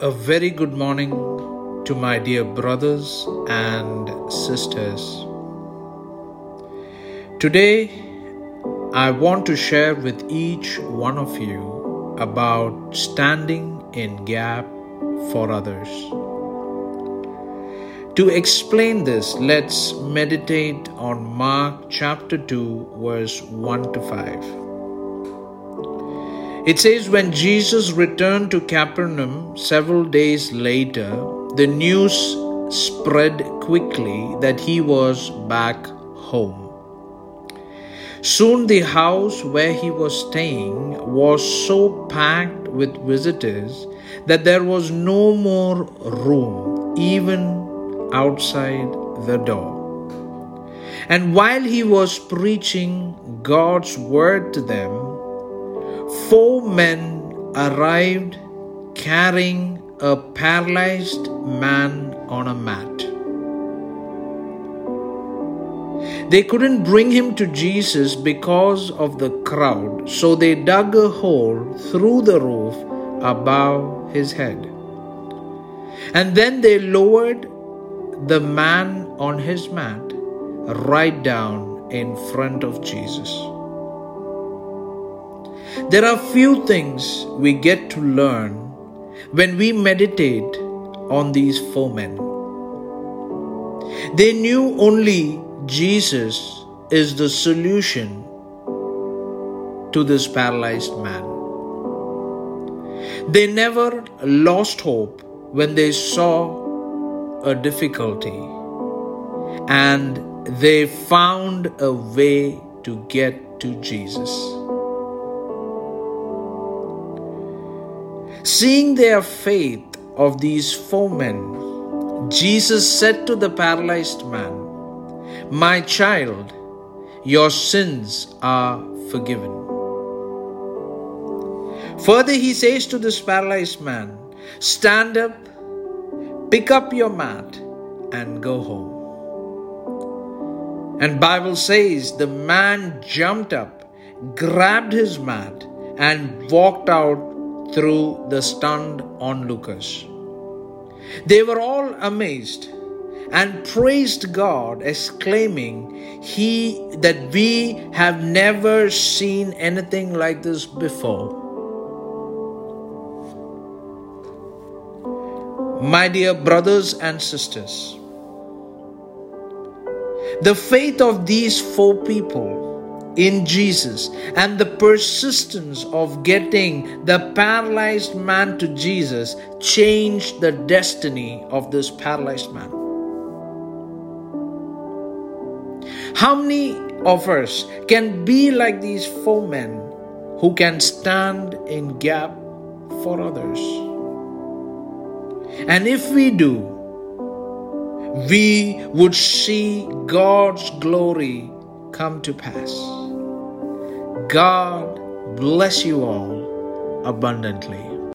A very good morning to my dear brothers and sisters. Today, I want to share with each one of you about standing in gap for others. To explain this, let's meditate on Mark chapter 2, verse 1 to 5. It says, When Jesus returned to Capernaum several days later, the news spread quickly that he was back home. Soon the house where he was staying was so packed with visitors that there was no more room, even outside the door. And while he was preaching God's word to them, four men arrived carrying a paralyzed man on a mat. They couldn't bring him to Jesus because of the crowd, so they dug a hole through the roof above his head. And then they lowered the man on his mat right down in front of Jesus. There are few things we get to learn when we meditate on these four men. They knew only Jesus is the solution to this paralyzed man. They never lost hope when they saw a difficulty and they found a way to get to Jesus. Seeing their faith of these four men, Jesus said to the paralyzed man, My child, your sins are forgiven. Further, he says to this paralyzed man, Stand up, pick up your mat, and go home. And Bible says the man jumped up, grabbed his mat, and walked out through the stunned onlookers. They were all amazed and praised God, exclaiming, He that we have never seen anything like this before. My dear brothers and sisters, the faith of these four people in Jesus and the persistence of getting the paralyzed man to Jesus changed the destiny of this paralyzed man. How many of us can be like these four men who can stand in gap for others? And if we do, we would see God's glory come to pass. God bless you all abundantly.